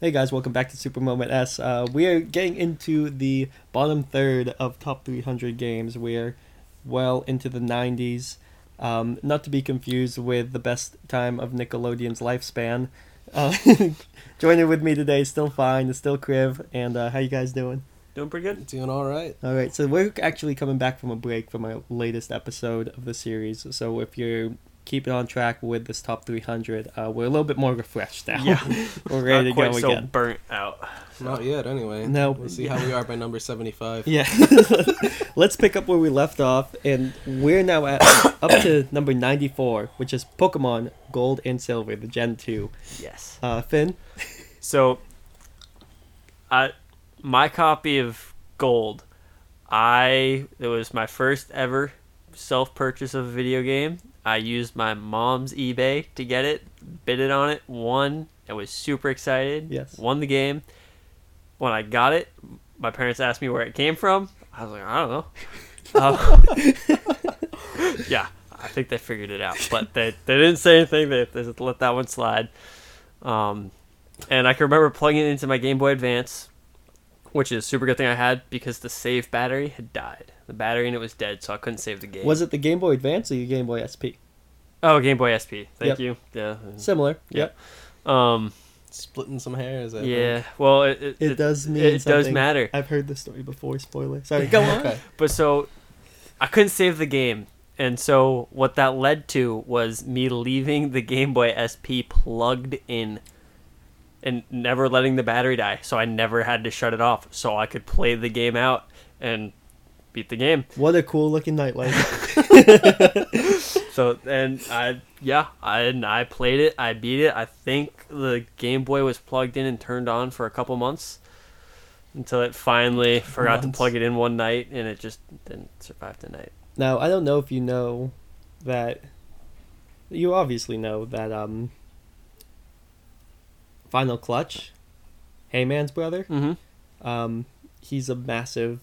Hey guys, welcome back to Super Moment S. Uh, we are getting into the bottom third of top 300 games. We're well into the 90s. Um, not to be confused with the best time of Nickelodeon's lifespan. Uh, joining with me today is still fine, is still Kriv, and uh, how you guys doing? Doing pretty good. Doing all right. All right, so we're actually coming back from a break from our latest episode of the series. So if you're keeping on track with this top 300, uh, we're a little bit more refreshed now. Yeah. we're ready Not to quite go so again. burnt out. Not yet, anyway. No. We'll see how we are by number 75. Yeah. Let's pick up where we left off, and we're now at up to number 94, which is Pokemon Gold and Silver, the Gen 2. Yes. Uh, Finn? So, I my copy of Gold, I it was my first ever self purchase of a video game. I used my mom's eBay to get it, bid it on it, won. I was super excited. Yes. Won the game. When I got it, my parents asked me where it came from. I was like, I don't know. Uh, yeah, I think they figured it out, but they, they didn't say anything. They, they just let that one slide. Um, and I can remember plugging it into my Game Boy Advance, which is a super good thing I had because the save battery had died. The battery in it was dead, so I couldn't save the game. Was it the Game Boy Advance or the Game Boy SP? Oh, Game Boy SP. Yep. Thank you. Yeah. Similar. Yeah. Um. Splitting some hairs. I Yeah. Well, it it, It does mean it does matter. I've heard this story before, spoiler. Sorry, go on. Okay. But so I couldn't save the game. And so what that led to was me leaving the Game Boy SP plugged in and never letting the battery die. So I never had to shut it off. So I could play the game out and beat the game. What a cool looking nightlight. So and I yeah, I and I played it. I beat it. I think the Game Boy was plugged in and turned on for a couple months until it finally forgot to plug it in one night and it just didn't survive the night. now, I don't know if you know that. You obviously know that um, Final Clutch, Heyman's brother, Mm-hmm. um, he's a massive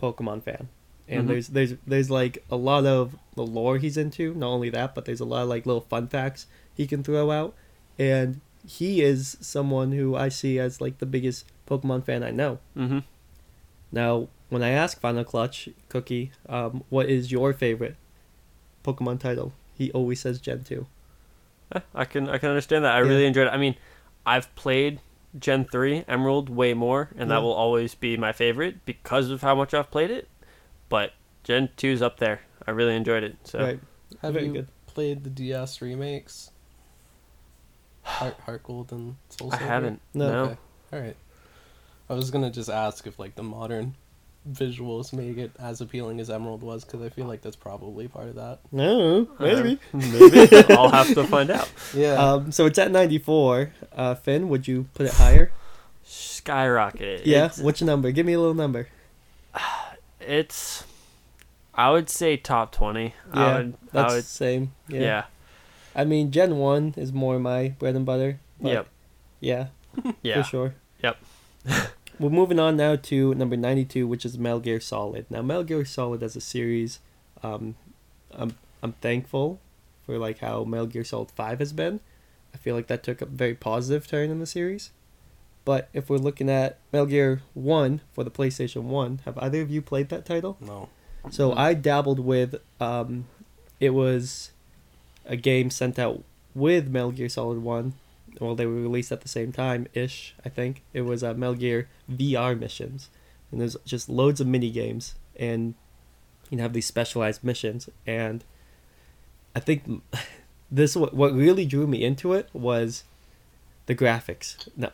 Pokemon fan, and Mhm. there's there's there's like a lot of the lore he's into. Not only that, but there's a lot of like little fun facts he can throw out, and he is someone who I see as like the biggest Pokemon fan I know. Mm-hmm. Now, when I ask Final Clutch Cookie, um, what is your favorite Pokemon title? He always says Gen two. I can I can understand that. I Yeah. really enjoyed it. I mean, I've played Gen three Emerald way more, and Yeah. that will always be my favorite because of how much I've played it. But Gen 2's up there. I really enjoyed it. So Right. Have Very you good. played the DS remakes? Heart, Heart Gold and Soul I Silver? haven't. No. No. Okay. All right. I was gonna just ask if like the modern visuals make it as appealing as Emerald was, because I feel like that's probably part of that. No, maybe. Uh, maybe I'll have to find out. Yeah. Um, so it's at ninety four. Uh, Finn, would you put it higher? Skyrocket. Yeah. It's, Which number? Give me a little number. it's I would say top twenty. Yeah, I would. That's I would. same. Yeah. Yeah. I mean, Gen one is more my bread and butter. but Yep. Yeah, Yeah. for sure. Yep. We're moving on now to number 92, which is Metal Gear Solid. Now, Metal Gear Solid as a series, um, I'm, I'm thankful for like how Metal Gear Solid 5 has been. I feel like that took a very positive turn in the series. But if we're looking at Metal Gear 1 for the PlayStation 1, have either of you played that title? no. So I dabbled with um, it was a game sent out with Metal Gear Solid One. Well, they were released at the same time ish. I think it was uh, Metal Gear VR missions, and there's just loads of mini games, and you have these specialized missions. And I think this what really drew me into it was the graphics. No,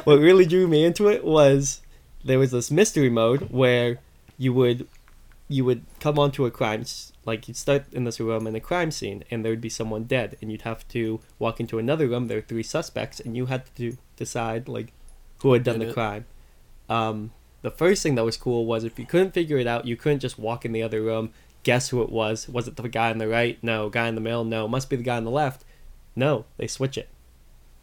what really drew me into it was there was this mystery mode where you would you would come onto a crime like you'd start in this room in a crime scene and there would be someone dead and you'd have to walk into another room there are three suspects and you had to decide like who had done Did the it? crime. Um, the first thing that was cool was if you couldn't figure it out you couldn't just walk in the other room guess who it was. Was it the guy on the right? No. Guy in the middle? No. Must be the guy on the left? No. They switch it.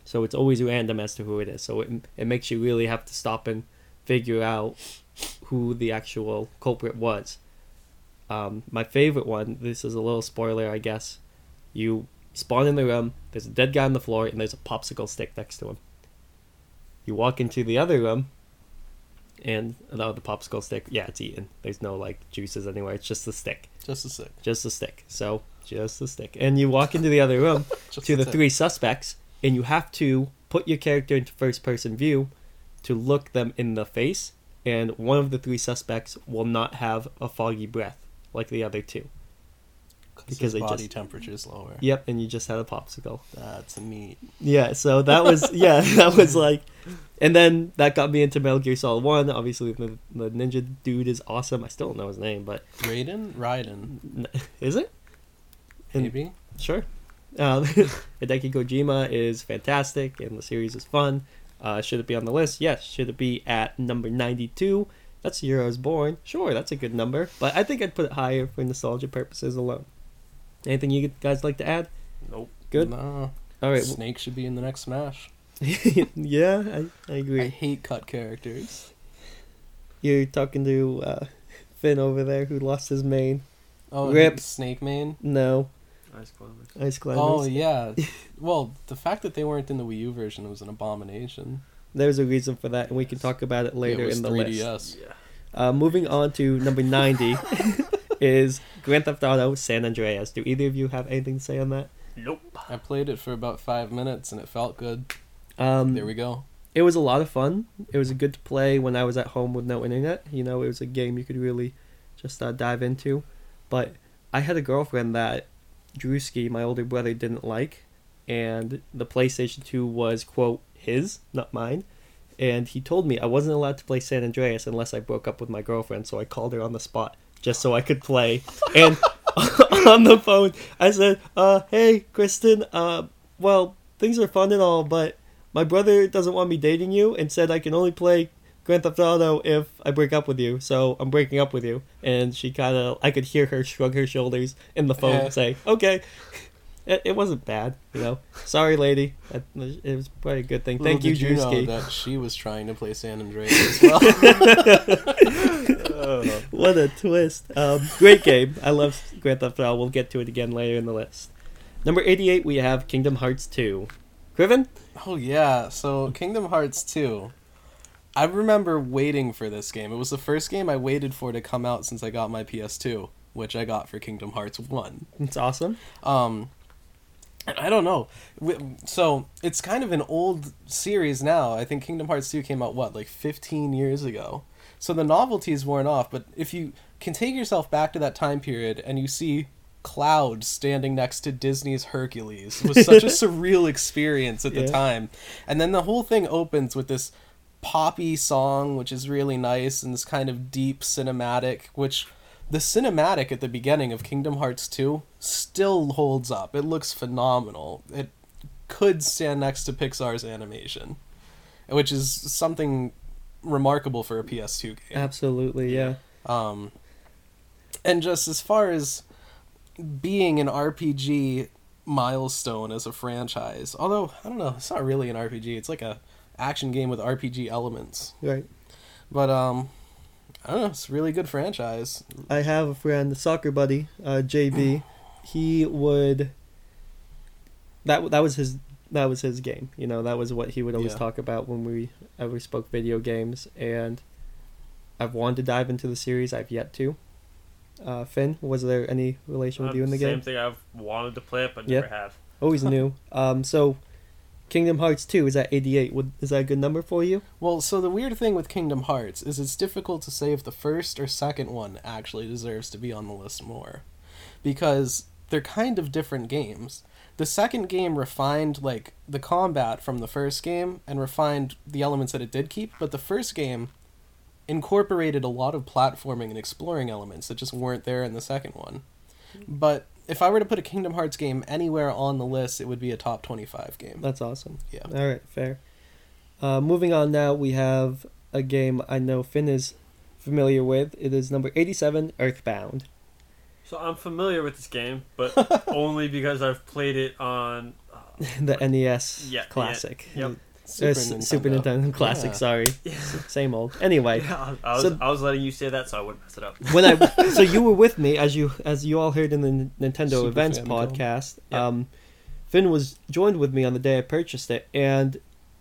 So it's always random as to who it is. So it, it makes you really have to stop and figure out who the actual culprit was. Um, my favorite one, this is a little spoiler, I guess. You spawn in the room, there's a dead guy on the floor, and there's a popsicle stick next to him. You walk into the other room, and oh, the popsicle stick, yeah, it's eaten. There's no like juices anywhere. It's just the stick, Just a stick. just the stick. So just the stick, and you walk into the other room to the tick. three suspects, and you have to put your character into first person view to look them in the face, and one of the three suspects will not have a foggy breath like the other two. because his body just- temperature is lower. Yep, and you just had a popsicle. That's neat. Yeah, so that was yeah, that was like, and then that got me into Metal Gear Solid One. Obviously, the, the ninja dude is awesome. I still don't know his name, but Raiden, Raiden, is it? And- maybe. Sure. Um, Hideki Kojima is fantastic, and the series is fun. Uh, should it be on the list? Yes. Should it be at number 92? That's the year I was born. Sure, that's a good number, but I think I'd put it higher for nostalgia purposes alone. Anything you guys like to add? Nope. Good. No. All right. Snake should be in the next Smash. yeah, I, I I agree. hate cut characters. You're talking to uh, Finn over there who lost his main. Oh, Rip. Snake Main. No, Ice climbers. Ice Climbers. Oh yeah. well, the fact that they weren't in the Wii U version was an abomination. There's a reason for that, and we can talk about it later it was in the 3DS. list. Yeah. Uh, moving on to number 90 is Grand Theft Auto San Andreas. Do either of you have anything to say on that? Nope. I played it for about five minutes and it felt good. Um, There we go. it was a lot of fun. It was good to play when I was at home with no internet. You know, it was a game you could really just uh, dive into. But I had a girlfriend that Drewski, my older brother, didn't like, and the PlayStation 2 was, quote, his, not mine. And he told me I wasn't allowed to play San Andreas unless I broke up with my girlfriend, so I called her on the spot just so I could play. And on the phone, I said, uh, hey, Kristen, uh, well, things are fun and all, but my brother doesn't want me dating you and said I can only play Grand Theft Auto if I break up with you, so I'm breaking up with you. And she kind of, I could hear her shrug her shoulders in the phone Yeah. and say, okay. It, it wasn't bad, you know. Sorry, lady. That- It was probably a good thing. Little Thank you, you Drewski. that she was trying to play San Andreas as well. What a twist. Um, great game. I love Grand Theft Auto. We'll get to it again later in the list. Number 88, we have Kingdom Hearts 2. Criven? oh yeah, so Kingdom Hearts 2. I remember waiting for this game. It was the first game I waited for to come out since I got my PS2, which I got for Kingdom Hearts 1. It's awesome. Um, I don't know. So it's kind of an old series now. I think Kingdom Hearts 2 came out, what, like 15 years ago? So the novelty's worn off, but if you can take yourself back to that time period and you see Cloud standing next to Disney's Hercules, it was such a surreal experience at the Yeah. time. And then the whole thing opens with this poppy song, which is really nice, and this kind of deep cinematic, which the cinematic at the beginning of Kingdom Hearts 2 still holds up. It looks phenomenal. It could stand next to Pixar's animation, which is something remarkable for a PS2 game. Absolutely, yeah. Um, and just as far as being an RPG milestone as a franchise, although I don't know, it's not really an RPG. It's like a action game with RPG elements. Right. But um, I don't know. It's a really good franchise. I have a friend, a soccer buddy, uh, JB. He would. That that was his that was his game. You know, that was what he would always Yeah. talk about when we ever spoke video games. And I've wanted to dive into the series. I've yet to. Uh, Finn, was there any relation with you in the Uh, Same game? thing. I've wanted to play it, but Yeah. never have. Always new. Um, so Kingdom Hearts two is at eighty eight. Would is that a good number for you? Well, so the weird thing with Kingdom Hearts is it's difficult to say if the first or second one actually deserves to be on the list more. Because they're kind of different games. The second game refined like the combat from the first game and refined the elements that it did keep, but the first game incorporated a lot of platforming and exploring elements that just weren't there in the second one. But if I were to put a Kingdom Hearts game anywhere on the list, it would be a top 25 game. That's awesome. Yeah. All right, fair. Uh, moving on now, we have a game I know Finn is familiar with. It is number 87, Earthbound. So I'm familiar with this game, but only because I've played it on. Uh, the NES Yeah, classic. yeah, yep. Uh, Super, Super Nintendo classic, Yeah. sorry. Same old. Anyway, yeah, I was, So- I was letting you say that so I wouldn't mess it up. when I so you were with me as you as you all heard in the Nintendo Super Events Famicom. podcast. Yeah. Um, Finn was joined with me on the day I purchased it, and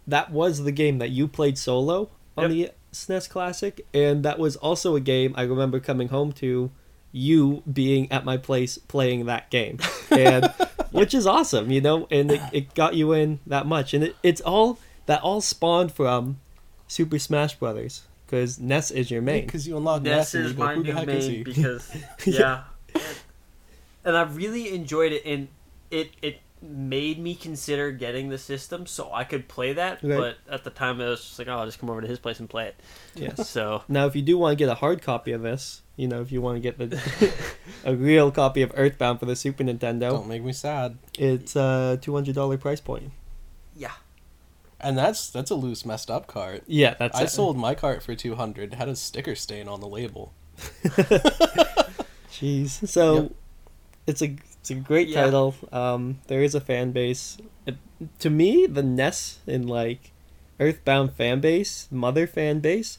that was the game that you played solo on the SNES Classic, and that was also a game I remember coming home to you being at my place playing that game, and which is awesome, you know, and it, it got you in that much, and it, it's all that all spawned from Super Smash Brothers because Ness is your main. Because you unlock Ness Ness and is you go, my who the new heck is main he? because yeah, and I really enjoyed it, and it it made me consider getting the system so I could play that. Right. But at the time, I was just like, oh, I'll just come over to his place and play it. Yes. So Now, if you do want to get a hard copy of this, you know, if you want to get the a real copy of Earthbound for the Super Nintendo, Don't make me sad. it's a two hundred dollar price point. yeah, And that's that's a loose, messed up cart. Yeah, that's I it. sold my cart for two hundred. Had a sticker stain on the label. Jeez. So Yep. it's a it's a great Yeah. title. Um, there is a fan base. It, to me, the Ness in like Earthbound fan base, Mother fan base,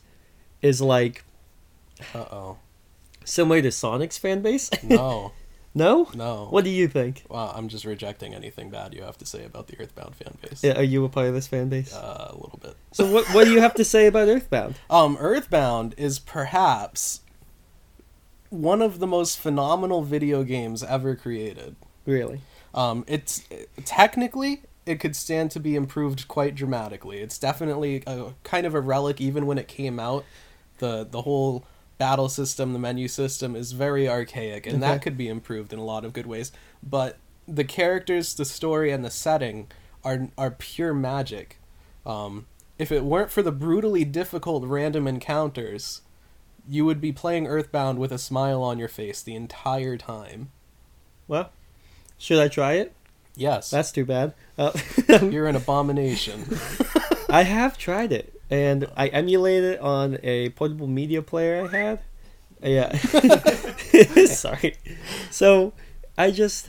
is like Uh oh. similar to Sonic's fan base. No, no. no. What do you think? Wow, I'm just rejecting anything bad you have to say about the Earthbound fan base. Yeah, Are you a part of this fan base? Uh, a little bit. So what what do you have to say about Earthbound? Um, Earthbound is perhaps one of the most phenomenal video games ever created. Really? Um, it's technically it could stand to be improved quite dramatically. It's definitely a kind of a relic even when it came out. The the whole battle system, the menu system is very archaic and that could be improved in a lot of good ways. But the characters, the story and the setting are are pure magic. Um, if it weren't for the brutally difficult random encounters, you would be playing Earthbound with a smile on your face the entire time. Well, should I try it? Yes. That's too bad. Uh, You're an abomination. I have tried it, and I emulated it on a portable media player I had. Yeah. Sorry. So, I just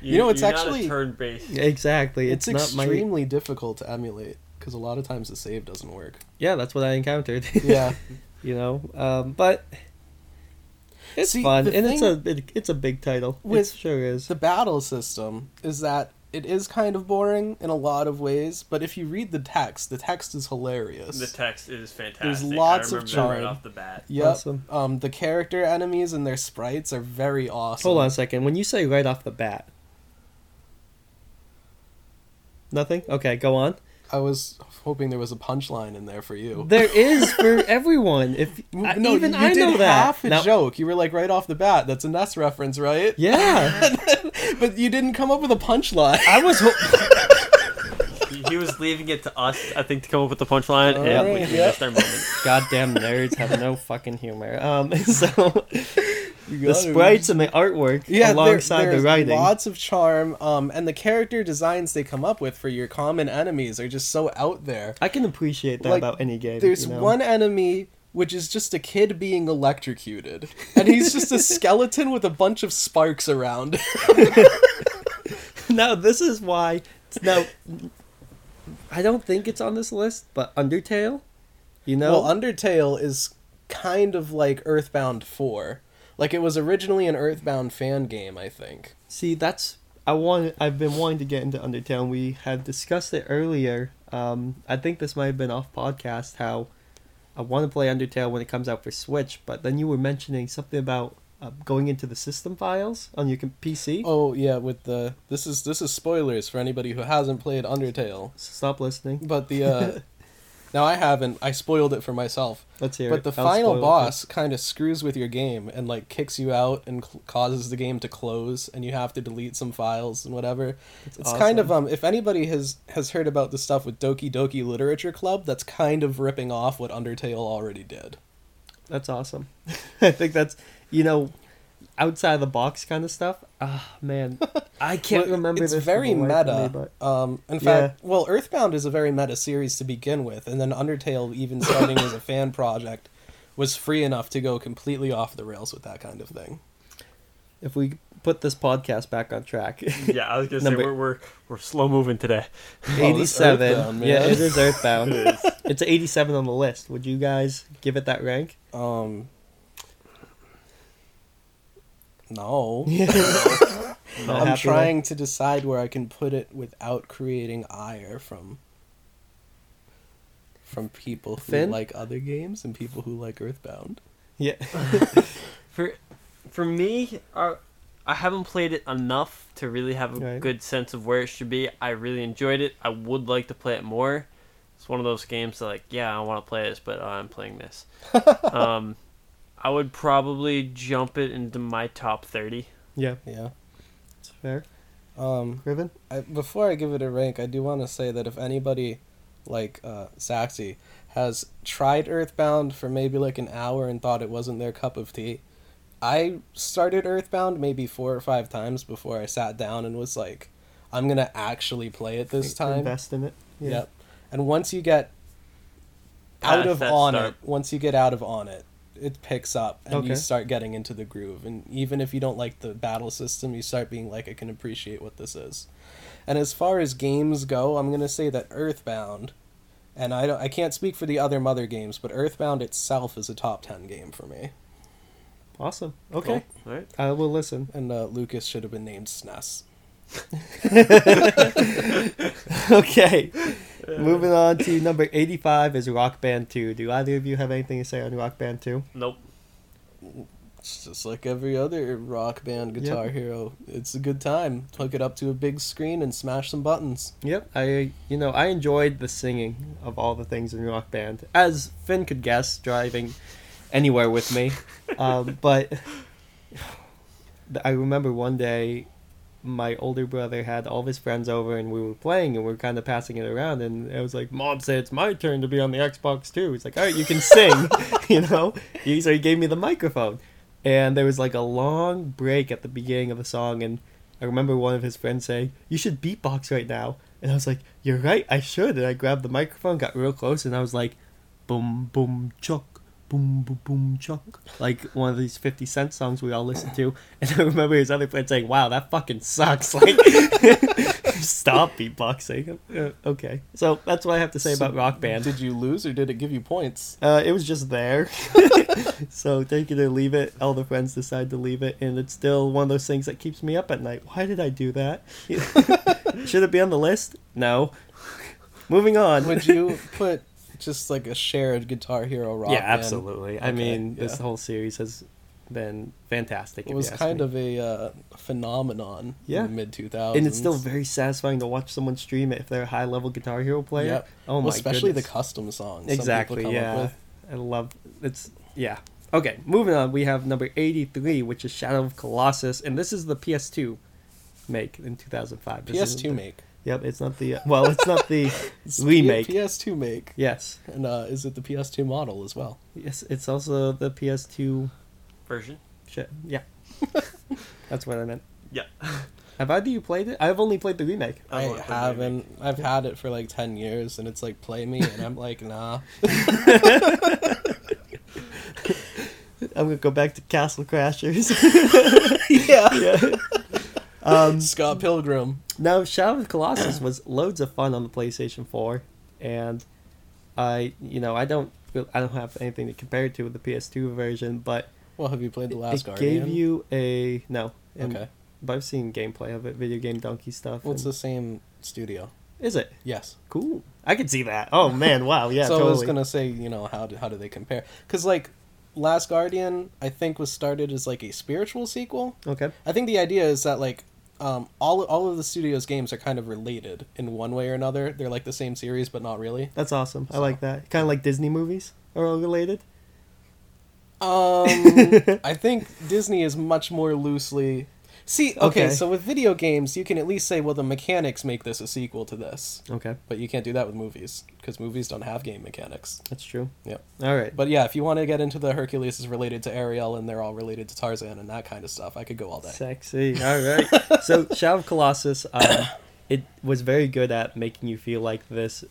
You know, it's you're actually- not a turn based. exactly. It's, It's, not my. extremely difficult to emulate because a lot of times the save doesn't work. Yeah, that's what I encountered. Yeah. you know, um, but it's See, fun, and it's a it, it's a big title. With it sure is. the battle system is that it is kind of boring in a lot of ways, but if you read the text, the text is hilarious. The text is fantastic. There's lots I of remember right charm. off the bat. Yep. Awesome. Um, the character enemies and their sprites are very awesome. Hold on a second. When you say right off the bat, nothing. Okay, go on. I was hoping there was a punchline in there for you. There is for everyone. If I, no, even you I did know that. half a Now- joke. You were like right off the bat. That's a Ness reference, right? Yeah, but you didn't come up with a punchline. I was. Ho- he, he was leaving it to us, I think, to come up with the punchline, and Alright, we yeah. missed our moment. Goddamn nerds have no fucking humor. Um, so You the sprites and the artwork yeah, there- alongside the writing. lots of charm. Um, and the character designs they come up with for your common enemies are just so out there. I can appreciate that Like, about any game. There's you know? one enemy which is just a kid being electrocuted, and he's just a skeleton with a bunch of sparks around. now this is why. Now, I don't think it's on this list, but Undertale. You know, Well, Undertale is kind of like Earthbound 4. Like it was originally an Earthbound fan game, I think. See, that's I want. I've been wanting to get into Undertale. We had discussed it earlier. Um, I think this might have been off podcast. How I want to play Undertale when it comes out for Switch, but then you were mentioning something about uh, going into the system files on your PC. Oh yeah, with the this is this is spoilers for anybody who hasn't played Undertale. Stop listening. But the uh now I haven't. I spoiled it for myself. Let's hear But it. the I'll final boss kind of screws with your game and like kicks you out and cl- causes the game to close and you have to delete some files and whatever. It's, It's kind of um if anybody has has heard about the stuff with Doki Doki Literature Club, that's kind of ripping off what Undertale already did. That's awesome. I think that's you know, outside of the box kind of stuff. Ah man, I can't Well, remember. It's this very the life of meta. me, but Um, in fact, well, Earthbound is a very meta series to begin with, and then Undertale, even starting as a fan project, was free enough to go completely off the rails with that kind of thing. if we put this podcast back on track, Yeah, I was gonna Number- say we're we're, we're slow moving today. Oh, eighty-seven. Earthbound, yeah, it is Earthbound. it's eighty-seven on the list. Would you guys give it that rank? Um, no, Not I'm trying to decide where I can put it without creating ire from from people who Finn? like other games and people who like Earthbound. Yeah. For for me, uh, I haven't played it enough to really have a Right. good sense of where it should be. I really enjoyed it. I would like to play it more. It's one of those games that like, yeah, I want to play this, but uh, I'm playing this. um, I would probably jump it into my top thirty. Yeah. Yeah. It's fair. Um, Riven? I, before I give it a rank, I do want to say that if anybody like uh, Saxy has tried Earthbound for maybe like an hour and thought it wasn't their cup of tea, I started Earthbound maybe four or five times before I sat down and was like, I'm gonna actually play it this time. Invest in it. Yeah. Yep. And once you get out Past of on start. it, once you get out of on it, it picks up and Okay. you start getting into the groove. And even if you don't like the battle system, you start being like, I can appreciate what this is. And as far as games go, I'm gonna say that Earthbound, and I don't, I can't speak for the other Mother games, but Earthbound itself is a top ten game for me. Awesome. Okay. All right. I will listen. And uh, Lucas should have been named SNES. okay. Moving on to number 85 is Rock Band 2. Do either of you have anything to say on Rock Band 2? Nope. It's just like every other rock band Guitar Yep. Hero. It's a good time. Hook it up to a big screen and smash some buttons. Yep. I you know, I enjoyed the singing of all the things in Rock Band. As Finn could guess, driving anywhere with me. Um, but I remember one day my older brother had all of his friends over and we were playing and we were kind of passing it around and I was like, Mom said it's my turn to be on the Xbox too. He's like, All right, you can sing, you know? He, so he gave me the microphone. And there was like a long break at the beginning of the song and I remember one of his friends saying, You should beatbox right now. And I was like, You're right, I should. And I grabbed the microphone, got real close, and I was like, Boom, boom, chuck, boom, boom, boom, chuck. Like one of these 50 Cent songs we all listen to. And I remember his other friend saying, Wow, that fucking sucks. Like, stop beatboxing. Uh, okay. So that's what I have to say So about Rock Band. Did you lose or did it give you points? Uh, it was just there. so take it or leave it. All the friends decide to leave it, and it's still one of those things that keeps me up at night. Why did I do that? Should it be on the list? No. Moving on. Would you put just like a shared Guitar Hero rock yeah, absolutely. I mean, this whole series has been fantastic. It was kind me. of a uh, phenomenon Yeah. in the mid 2000s. and it's still very satisfying to watch someone stream it if they're a high level Guitar Hero player. Yep. Oh Well, my especially goodness. the custom songs. Exactly. Yeah. I love it's yeah. Okay, moving on. We have number eighty-three, which is Shadow of Colossus, and this is the PS2 make in two thousand five. PS2 make. Yep, it's not the well, it's not the It's remake. P- PS2 make. yes, And uh, is it the PS2 model as well? yes, it's also the PS2 Version. shit. Yeah, that's what I meant. Yeah. Have either of you played it? I've only played the remake. I I haven't. I've had it for like 10 years and it's like, play me. And I'm like, nah. I'm gonna go back to Castle Crashers. yeah. yeah. Um, Scott Pilgrim. Now, Shadow of the Colossus was loads of fun on the PlayStation 4, and I, you know, I don't, I don't have anything to compare it to with the PS2 version, but Well, have you played The Last it Guardian? gave you a no. And, Okay. But I've seen gameplay of it, video game donkey stuff. Well, it's and- the same studio. Is it Yes. cool? I can see that. Oh man, wow, yeah, so I was gonna say, you know, how do, how do they compare? Because like, Last Guardian, I think was started as like a spiritual sequel. Okay, I think the idea is that like, um, all all of the studio's games are kind of related in one way or another. They're like the same series, but not really. that's awesome. I like that. Kind of like Disney movies are all related. Um, I think Disney is much more loosely. See, okay, Okay. so with video games, you can at least say, well, the mechanics make this a sequel to this, Okay, but you can't do that with movies because movies don't have game mechanics. that's true. Yep. All right. But yeah, if you want to get into the Hercules is related to Ariel and they're all related to Tarzan and that kind of stuff, I could go all day. Sexy. All right. so Shadow of Colossus, um, it was very good at making you feel like this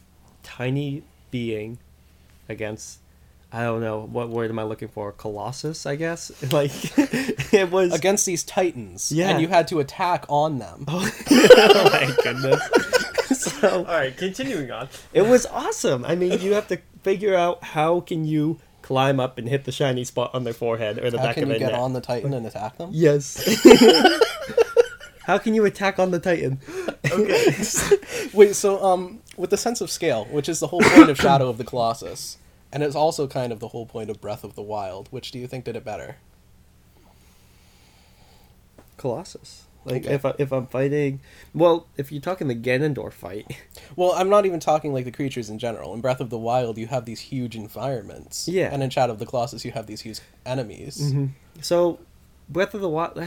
tiny being against. I don't know what word am I looking for? Colossus, I guess. Like it was. Against these titans, Yeah. and you had to attack on them. oh my goodness. so All right, continuing on. it was awesome. I mean, you have to figure out how can you climb up and hit the shiny spot on their forehead or the How back can of you their get neck. on the titan and attack them? Yes. How can you attack on the Titan? Okay. Wait, so um, with the sense of scale, which is the whole point of Shadow of the Colossus, and it's also kind of the whole point of Breath of the Wild. Which do you think did it better? Colossus. Like Okay. if I, if I'm fighting, well, if you're talking the Ganondorf fight, Well, I'm not even talking like the creatures in general. In Breath of the Wild, you have these huge environments. Yeah. And in Shadow of the Colossus, you have these huge enemies. Mm-hmm. so Breath of the Wild.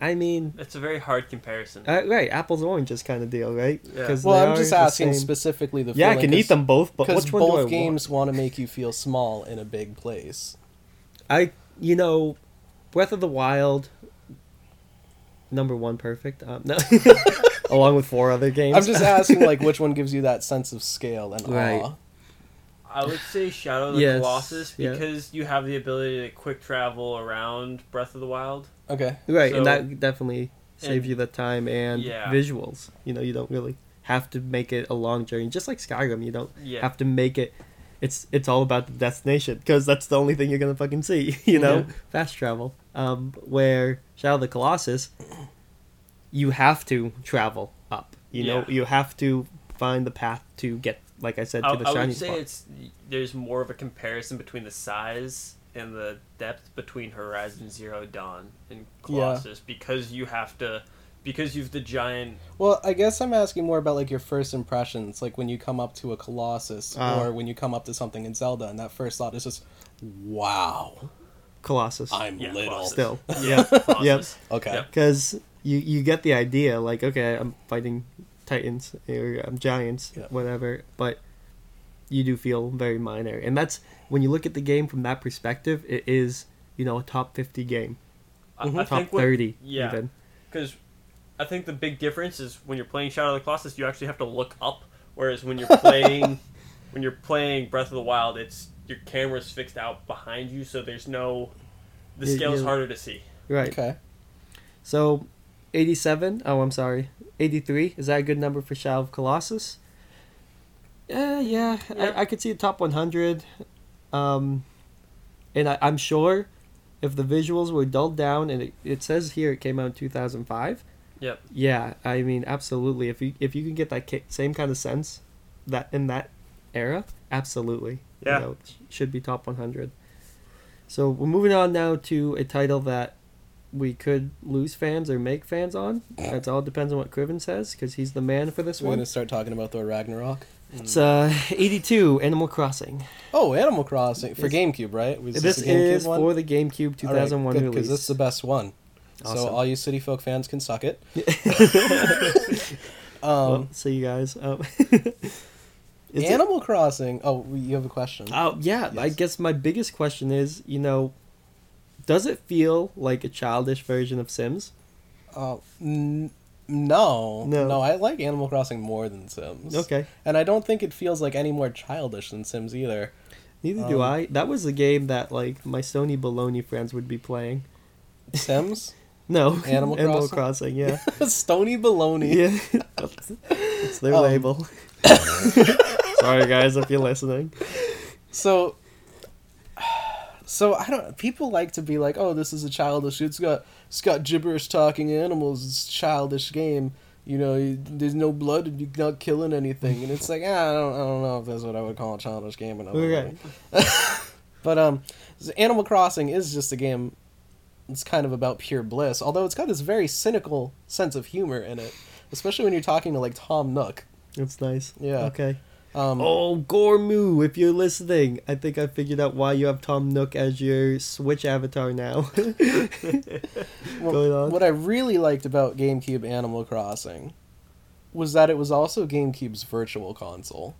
I mean, It's a very hard comparison. uh, right, apples and oranges kind of deal, right? Yeah. 'Cause Well, I'm just asking same- specifically the. Yeah, I can eat them both, but which one do I both games want to make you feel small in a big place. I, you know, Breath of the Wild, number one perfect. Um, no, along with four other games. I'm just asking, like, which one gives you that sense of scale and Right. awe? I would say Shadow of the Yes, Colossus yeah. because you have the ability to quick travel around Breath of the Wild. Okay. right, so- and that definitely saves and- you the time and Yeah. visuals. You know, you don't really have to make it a long journey. Just like Skyrim, you don't Yeah. have to make it. It's it's all about the destination because that's the only thing you're gonna fucking see. You know, Yeah. fast travel. Um, where Shadow of the Colossus, you have to travel up. You know, you have to find the path to get, like I said, to I, the I shiny would say spot. it's there's more of a comparison between the size and the depth between Horizon Zero Dawn and Yeah. Colossus because you have to because you've the giant Well, I guess I'm asking more about like your first impressions, like when you come up to a Colossus Ah. or when you come up to something in Zelda, and that first thought is just, "Wow, Colossus. I'm Yeah, little." Colossus. Still, yeah yep. Okay. Yep. because you you get the idea like okay i'm fighting titans or i'm giants Yeah. whatever but you do feel very minor and that's when you look at the game from that perspective it is you know a top 50 game I, I top think what- 30 yeah. even because I think the big difference is when you're playing Shadow of the Colossus, you actually have to look up, whereas when you're playing when you're playing Breath of the Wild, it's your camera's fixed out behind you, so there's no the scale is you- harder to see. right Okay. so 87 oh i'm sorry 83 is that a good number for shadow of colossus yeah yeah, Yeah. I, I could see the top 100 um and I, i'm sure if the visuals were dulled down and it, it says here it came out in 2005 Yep. yeah i mean absolutely if you if you can get that ki- same kind of sense that in that era absolutely Yeah. you know, should be top 100 so we're moving on now to a title that we could lose fans or make fans on that's all depends on what Criven says because he's the man for this one. We're gonna start talking about Thor Ragnarok. It's uh 82 animal crossing Oh, Animal Crossing for This- GameCube, right? Was this GameCube is for the gamecube 2001 because release this is the best one. So all you City Folk fans can suck it. um, well, see you guys um, is it- Animal Crossing. Oh, you have a question? Oh yeah, I guess my biggest question is, you know, does it feel like a childish version of Sims? Uh, n- no, No. no, I like Animal Crossing more than Sims. Okay, and I don't think it feels like any more childish than Sims either. neither do Um, I. That was the game that like my Sony Baloney friends would be playing. Sims, No, Animal Animal Crossing? Crossing. Yeah, Stony Baloney. yeah, it's their Um, label. Sorry guys, if you're listening. So, so I don't. People like to be like, "Oh, this is a childish. It's got it's got gibberish talking animals. It's a childish game. You know, you, there's no blood and you're not killing anything." And it's like, ah, I don't, I don't know if that's what I would call a childish game. Okay. but um, Animal Crossing is just a game. It's kind of about pure bliss, although it's got this very cynical sense of humor in it, especially when you're talking to like Tom Nook. It's nice. Yeah. Okay. Um, Oh, Gormu, if you're listening, I think I figured out why you have Tom Nook as your Switch avatar now. Well. What I really liked about GameCube Animal Crossing was that it was also GameCube's virtual console.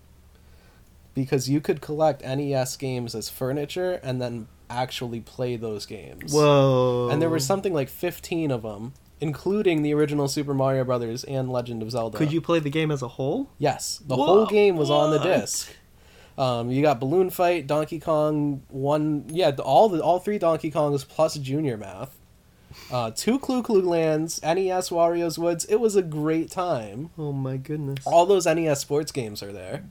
Because you could collect NES games as furniture and then actually play those games. Whoa. And there were something like 15 of them, including the original Super Mario Brothers and Legend of Zelda. Could you play the game as a whole? Yes, the Whoa, whole game was on the disc. Um, you got Balloon Fight, Donkey Kong, one, yeah, all the all three Donkey Kongs plus Junior Math, uh, two Clu Clu Lands, NES Wario's Woods. It was a great time. Oh my goodness. All those NES sports games are there.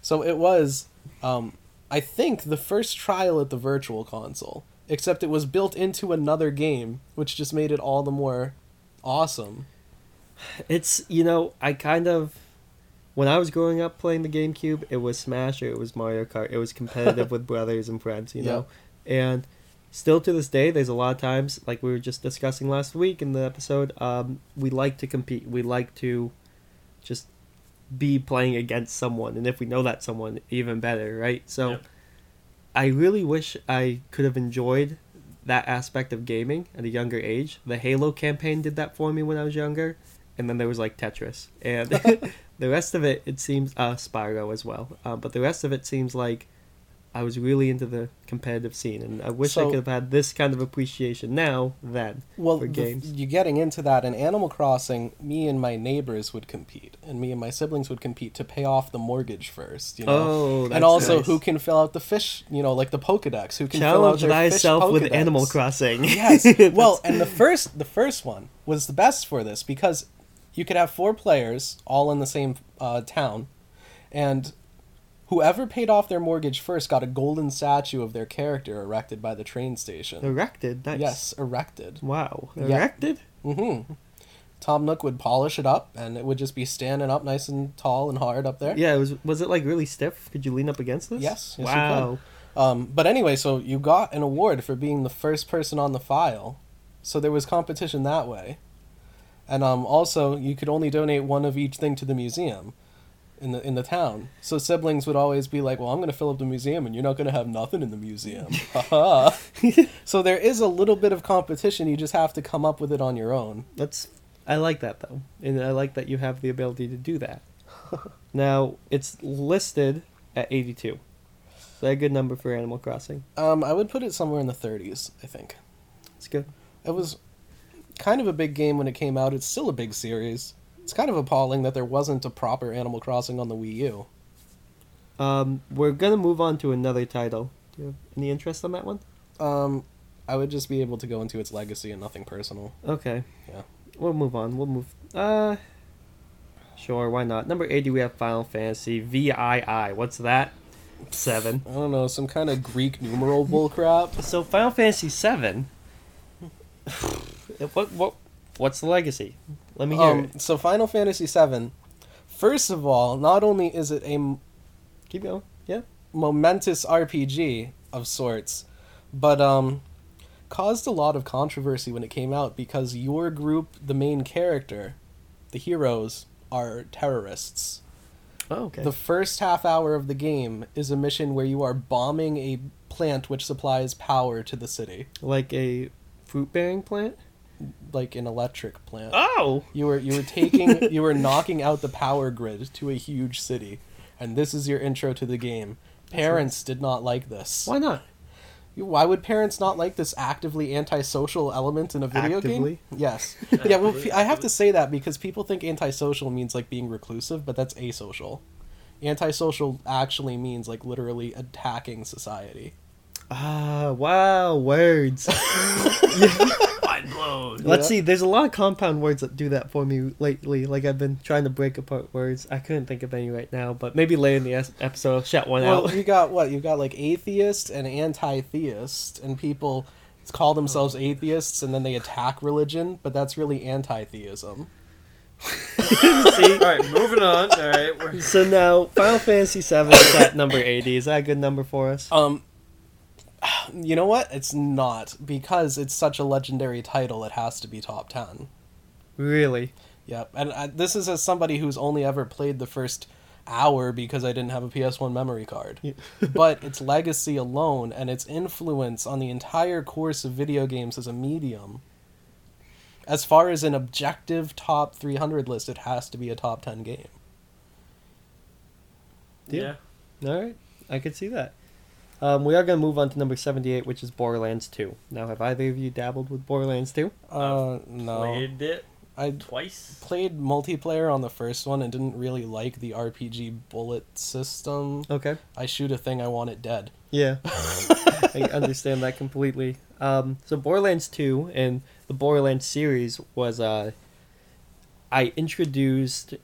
So it was, um, I think, the first trial at the Virtual Console. Except it was built into another game, which just made it all the more awesome. It's you know I kind of when I was growing up playing the GameCube, it was Smash or it was Mario Kart. It was competitive with brothers and friends, you know. And still to this day, there's a lot of times, like we were just discussing last week in the episode, um, we like to compete. We like to just be playing against someone, and if we know that someone, even better, right? So, Yep. I really wish I could have enjoyed that aspect of gaming at a younger age. The Halo campaign did that for me when I was younger, and then there was like Tetris, and the rest of it, it seems uh, Spyro as well. Uh, but the rest of it seems like I was really into the competitive scene, and I wish I could have had this kind of appreciation now then. Well, for the- games. you're getting into that. In Animal Crossing, me and my neighbors would compete, and me and my siblings would compete to pay off the mortgage first. You know, Oh, that's and also nice. who can fill out the fish? You know, like the Pokedex. Who can fill out challenge their fish thyself with Animal Crossing? yes. Well, and the first the first one was the best for this because you could have four players all in the same uh, town, and whoever paid off their mortgage first got a golden statue of their character erected by the train station. erected. Nice. Yes, erected. Wow. Yeah. Erected. Mm-hmm. Tom Nook would polish it up, and it would just be standing up nice and tall and hard up there. Yeah. It was. Was it like really stiff? Could you lean up against this? Yes, yes, you wow. Um, but anyway, so you got an award for being the first person on the file, so there was competition that way, and um, also you could only donate one of each thing to the museum, in the in the town. So siblings would always be like, "Well, I'm going to fill up the museum, and you're not going to have nothing in the museum." So there is a little bit of competition. You just have to come up with it on your own. That's I like that though, and I like that you have the ability to do that. now it's listed at eighty-two. Is that a good number for Animal Crossing? Um, I would put it somewhere in the 30s. I think. It's good. It was kind of a big game when it came out. It's still a big series. It's kind of appalling that there wasn't a proper Animal Crossing on the Wii U. Um, we're gonna move on to another title. Do you have any interest on that one? Um, I would just be able to go into its legacy and nothing personal. Okay. Yeah. We'll move on. We'll move. Uh, sure. Why not? Number eighty, we have Final Fantasy VII. What's that? Seven. I don't know, some kind of Greek numeral bullcrap. So Final Fantasy Seven. what what what's the legacy? Let me hear Um, it. so Final Fantasy VII. First of all, not only is it a Keep going. Yeah. momentous RPG of sorts, but um, caused a lot of controversy when it came out because your group, the main character, the heroes, are terrorists. Oh, okay. The first half hour of the game is a mission where you are bombing a plant which supplies power to the city, like a fruit bearing plant. Like an electric plant. Oh. You were you were taking you were knocking out the power grid to a huge city, and this is your intro to the game. Parents did not like this. Why not? Why would parents not like this actively antisocial element in a video Actively? game? Yes. yeah, well, I have to say that because people think antisocial means like being reclusive, but that's asocial. Antisocial actually means like literally attacking society. Ah, wow, words. Mind. Let's Yeah. see. There's a lot of compound words that do that for me lately. Like I've been trying to break apart words. I couldn't think of any right now, but maybe later in the episode, I'll shout one Well, out. you got what? You got like atheist and anti-theist, and people call themselves atheists and then they attack religion, but that's really anti-theism. see. All right, moving on. All right, we're So now, Final Fantasy VII is at number eighty. Is that a good number for us? Um, you know what? It's not because it's such a legendary title. It has to be top ten. Really? Yep, and I, this is as somebody who's only ever played the first hour because I didn't have a PS1 memory card. Yeah. but its legacy alone and its influence on the entire course of video games as a medium. As far as an objective top 300 list, it has to be a top 10 game. yeah. All right, I could see that. Um, we are going to move on to number seventy-eight, which is Borderlands Two. Now, have either of you dabbled with Borderlands Two? Uh, no. Played it I twice. played multiplayer on the first one and didn't really like the RPG bullet system. Okay. I shoot a thing, I want it dead. Yeah, I understand that completely. Um, so Borderlands Two and the Borderlands series was uh, I introduced.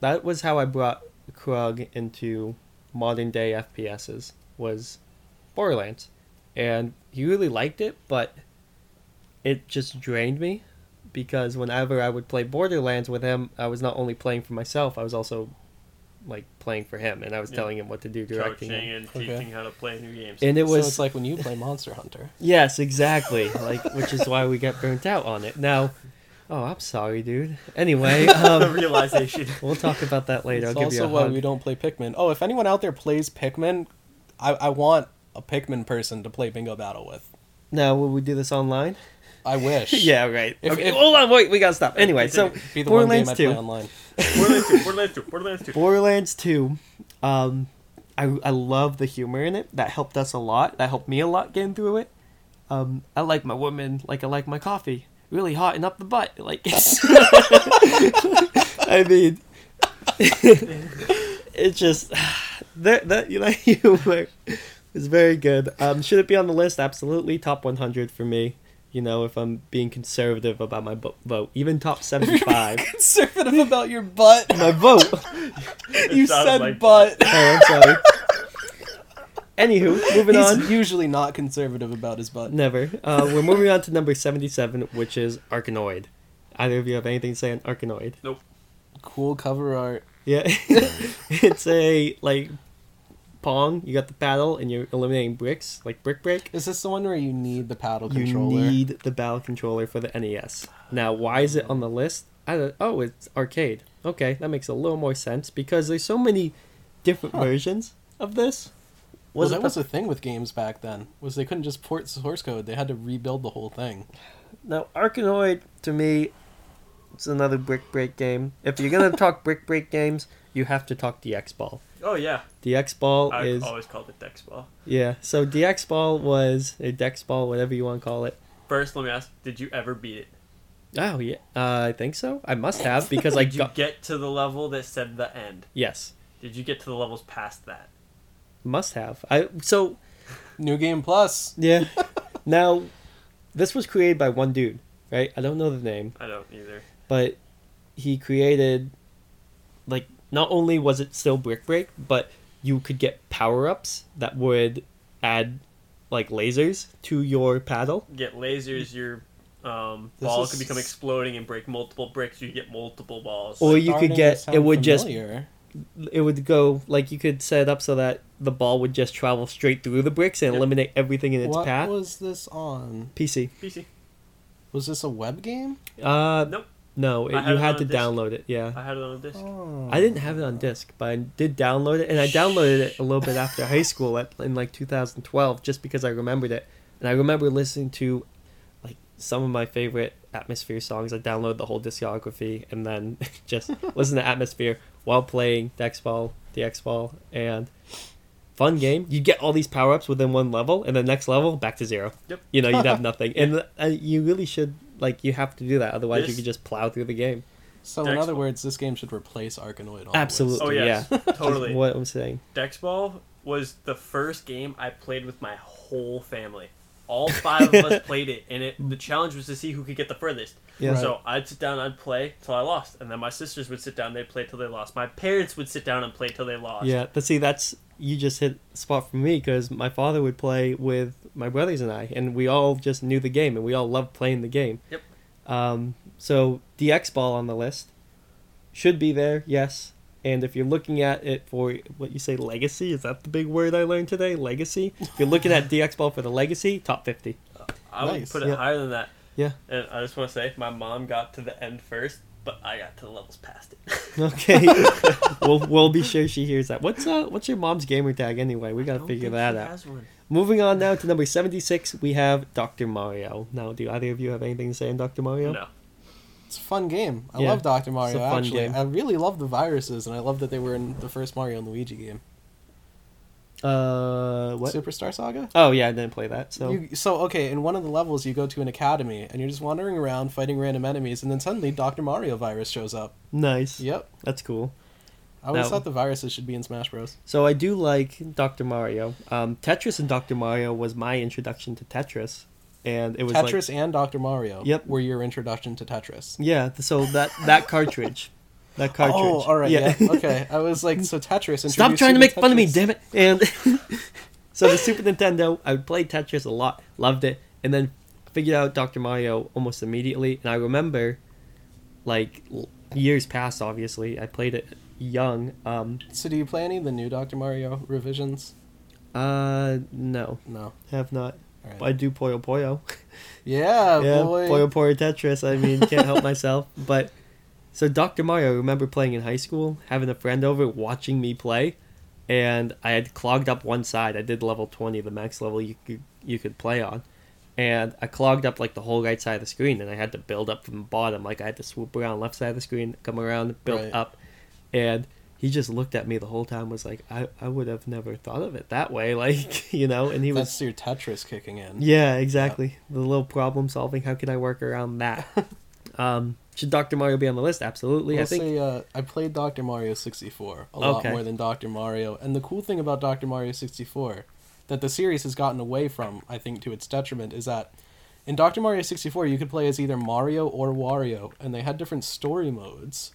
That was how I brought Krug into modern day FPSs. Was Borderlands, and he really liked it, but it just drained me because whenever I would play Borderlands with him, I was not only playing for myself, I was also like playing for him, and I was Yeah. telling him what to do, directing coaching him. and Okay. teaching how to play new games. And it so was it's like when you play Monster Hunter. yes, exactly, like which is why we get burnt out on it. Now, oh, I'm sorry, dude. Anyway, the um, realization. we'll talk about that later. It's I'll give you also a why hug. we don't play Pikmin. Oh, if anyone out there plays Pikmin, I, I want a Pikmin person to play Bingo Battle with. Now, will we do this online? I wish. yeah, right. If- okay, if- hold on, wait, we gotta stop. Anyway, so Be the one game Borderlands I'd play 2. online. Borderlands 2, Borderlands 2, Borderlands 2. Borderlands 2, um, I, I love the humor in it. That helped us a lot. That helped me a lot getting through it. Um, I like my woman like I like my coffee. Really hot and up the butt. Like it's I mean it's just that that you know humor is very good. Um, should it be on the list? Absolutely. Top 100 for me. You know, if I'm being conservative about my vo- vote, even top 75. Conservative about your butt. my vote. you said like butt. Oh, I'm sorry. Anywho, moving He's on. usually not conservative about his butt. Never. Uh, we're moving on to number 77, which is Arkanoid. Either of you have anything to say on Arkanoid? Nope. Cool cover art. Yeah. it's a, like, Pong. You got the paddle and you're eliminating bricks, like Brick Break. Is this the one where you need the paddle controller? You need the paddle controller for the NES. Now, why is it on the list? I don't, oh, it's arcade. Okay, that makes a little more sense because there's so many different Huh. versions of this. well, Was that it was the, the thing with games back then. Was they couldn't just port source code; they had to rebuild the whole thing. now Arkanoid to me? It's another Brick Break game. If you're gonna talk Brick Break games, you have to talk DX Ball. Oh, yeah. DX Ball I is always called it Dex Ball. yeah. So DX Ball was a Dex Ball, whatever you want to call it. First, let me ask did you ever beat it? Oh yeah, uh, I think so. I must have because I Did you got get to the level that said the end? yes, Did you get to the levels past that? must have. I so New Game Plus. Yeah. now, this was created by one dude, right? I don't know the name, I don't either. but he created, like, not only was it still Brick Break, but you could get power ups that would add, like, lasers to your paddle. Get lasers, your um, This ball is- could become exploding and break multiple bricks. You get multiple balls. Or you Starting could get, it would just, it would go, like, you could set it up so that the ball would just travel straight through the bricks and Yep. eliminate everything in its What path. What was this on? PC. PC. Was this a web game? Uh, Nope. No, it, you it had to disc. download it, yeah. I had it on a disc. Oh. I didn't have it on disc, but I did download it, and I downloaded it a little bit after high school, at, in like 2012, just because I remembered it. And I remember listening to like some of my favorite Atmosphere songs. I downloaded the whole discography and then just listen to Atmosphere while playing Dexball, DX-Ball, and fun game. You get all these power ups within one level, and the next level back to zero. Yep. You know, you'd have nothing, and uh, you really should like you have to do that. Otherwise, you could just plow through the game. So in Dex- other words, this game should replace Arkanoid. On Absolutely. Oh yes, yeah. totally. What I'm saying. Dex Ball was the first game I played with my whole family. All five of us played it, and it the challenge was to see who could get the furthest. Yeah. Right. So I'd sit down, I'd play till I lost, and then my sisters would sit down, they'd play till they lost. My parents would sit down and play till they lost. Yeah, but see, that's you just hit spot for me because my father would play with my brothers and I, and we all just knew the game, and we all loved playing the game. Yep. Um, so DX Ball on the list should be there, yes. And if you're looking at it for what you say legacy, is that the big word I learned today? Legacy. If you're looking at DX Ball for the legacy, top fifty. I would Nice. put it Yeah. higher than that. Yeah. And I just want to say, my mom got to the end first, but I got to the levels past it. Okay. we'll we'll be sure she hears that. What's uh what's your mom's gamer tag anyway? We gotta figure think that she out. has one. Moving on now to number 76, we have Dr. Mario. Now, do either of you have anything to say on Dr. Mario? No. It's a fun game. I Yeah, love Dr. Mario. fun Actually, game. I really love the viruses, and I love that they were in the first Mario and Luigi game. Uh, what? Superstar Saga. Oh, yeah, I didn't play that. So, You, so okay, in one of the levels, you go to an academy, and you're just wandering around fighting random enemies, and then suddenly Dr. Mario virus shows up. nice. Yep. That's cool. I always Now- thought the viruses should be in Smash Bros. So, I do like Dr. Mario. Um, Tetris and Dr. Mario was my introduction to Tetris. And it was like. Tetris and Dr. Mario. Yep. Were your introduction to Tetris. Yeah, so that, that cartridge. That cartridge. Oh, all right. Yeah. okay. I was like, so Tetris. And Stop trying to you make fun of me, damn it! And so the Super Nintendo, I would play Tetris a lot, loved it, and then figured out Dr. Mario almost immediately. And I remember, like years past, obviously, I played it young. Um, So do you play any of the new Dr. Mario revisions? uh, no, No. have not. All right. But I do Puyo Puyo. yeah, yeah, boy. Puyo Puyo Tetris. I mean, can't help myself. But so Dr. Mario, I remember playing in high school, having a friend over watching me play, and I had clogged up one side. I did level twenty, the max level you could you could play on, and I clogged up like the whole right side of the screen, and I had to build up from the bottom. Like I had to swoop around left side of the screen, come around, build Right. up, and he just looked at me the whole time. Was like, I I would have never thought of it that way. Like you know, and he was That's your Tetris kicking in. yeah, exactly. The little problem solving. How can I work around that? um, should Dr. Mario be on the list? Absolutely. We'll I think. say uh, I played Dr. Mario 64 a lot Okay. more than Dr. Mario. And the cool thing about Dr. Mario 64 that the series has gotten away from, I think to its detriment, is that in Dr. Mario 64 you could play as either Mario or Wario, and they had different story modes.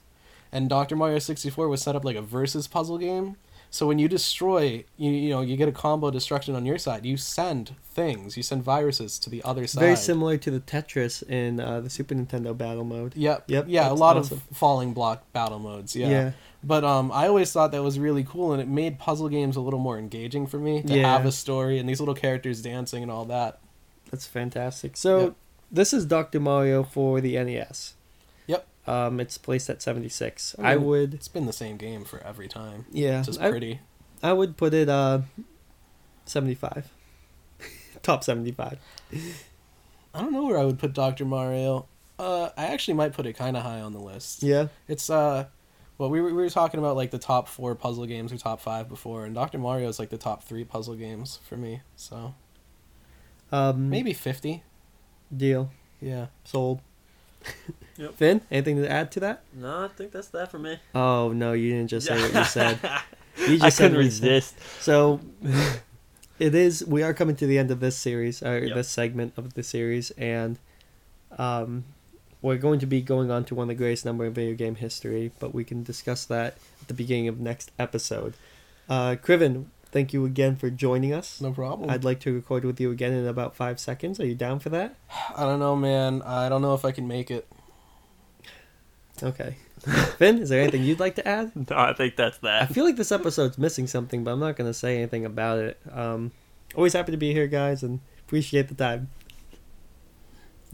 And Dr. Mario 64 was set up like a versus puzzle game. So when you destroy, you you know, you get a combo destruction on your side. You send things, you send viruses to the other side. Very similar to the Tetris in uh, the Super Nintendo battle mode. Yep. Yep, Yeah, a lot awesome. of falling block battle modes. Yeah. Yeah. But um, I always thought that was really cool, and it made puzzle games a little more engaging for me to Yeah. have a story and these little characters dancing and all that. That's fantastic. So Yep. this is Dr. Mario for the NES. Um, it's placed at 76. I I would. It's been the same game for every time. Yeah. Just I, pretty. I would put it uh, 75. Top 75. I don't know where I would put Dr. Mario. Uh, I actually might put it kind of high on the list. Yeah. It's uh, well, we were, we were talking about like the top four puzzle games or top five before, and Dr. Mario is like the top three puzzle games for me. So Um, maybe fifty. Deal. Yeah. Sold. Yep. Finn, anything to add to that? No, I think that's that for me. Oh no, you didn't just say what you said. You I just said couldn't what resist. So it is. We are coming to the end of this series, or Yep. this segment of the series, and um, we're going to be going on to one of the greatest number in video game history. But we can discuss that at the beginning of next episode. Uh, Kriven, thank you again for joining us. No problem. I'd like to record with you again in about five seconds. Are you down for that? I don't know, man. I don't know if I can make it. Okay. Finn, is there anything you'd like to add? No, I think that's that. I feel like this episode's missing something, but I'm not going to say anything about it. Um, always happy to be here, guys, and appreciate the time.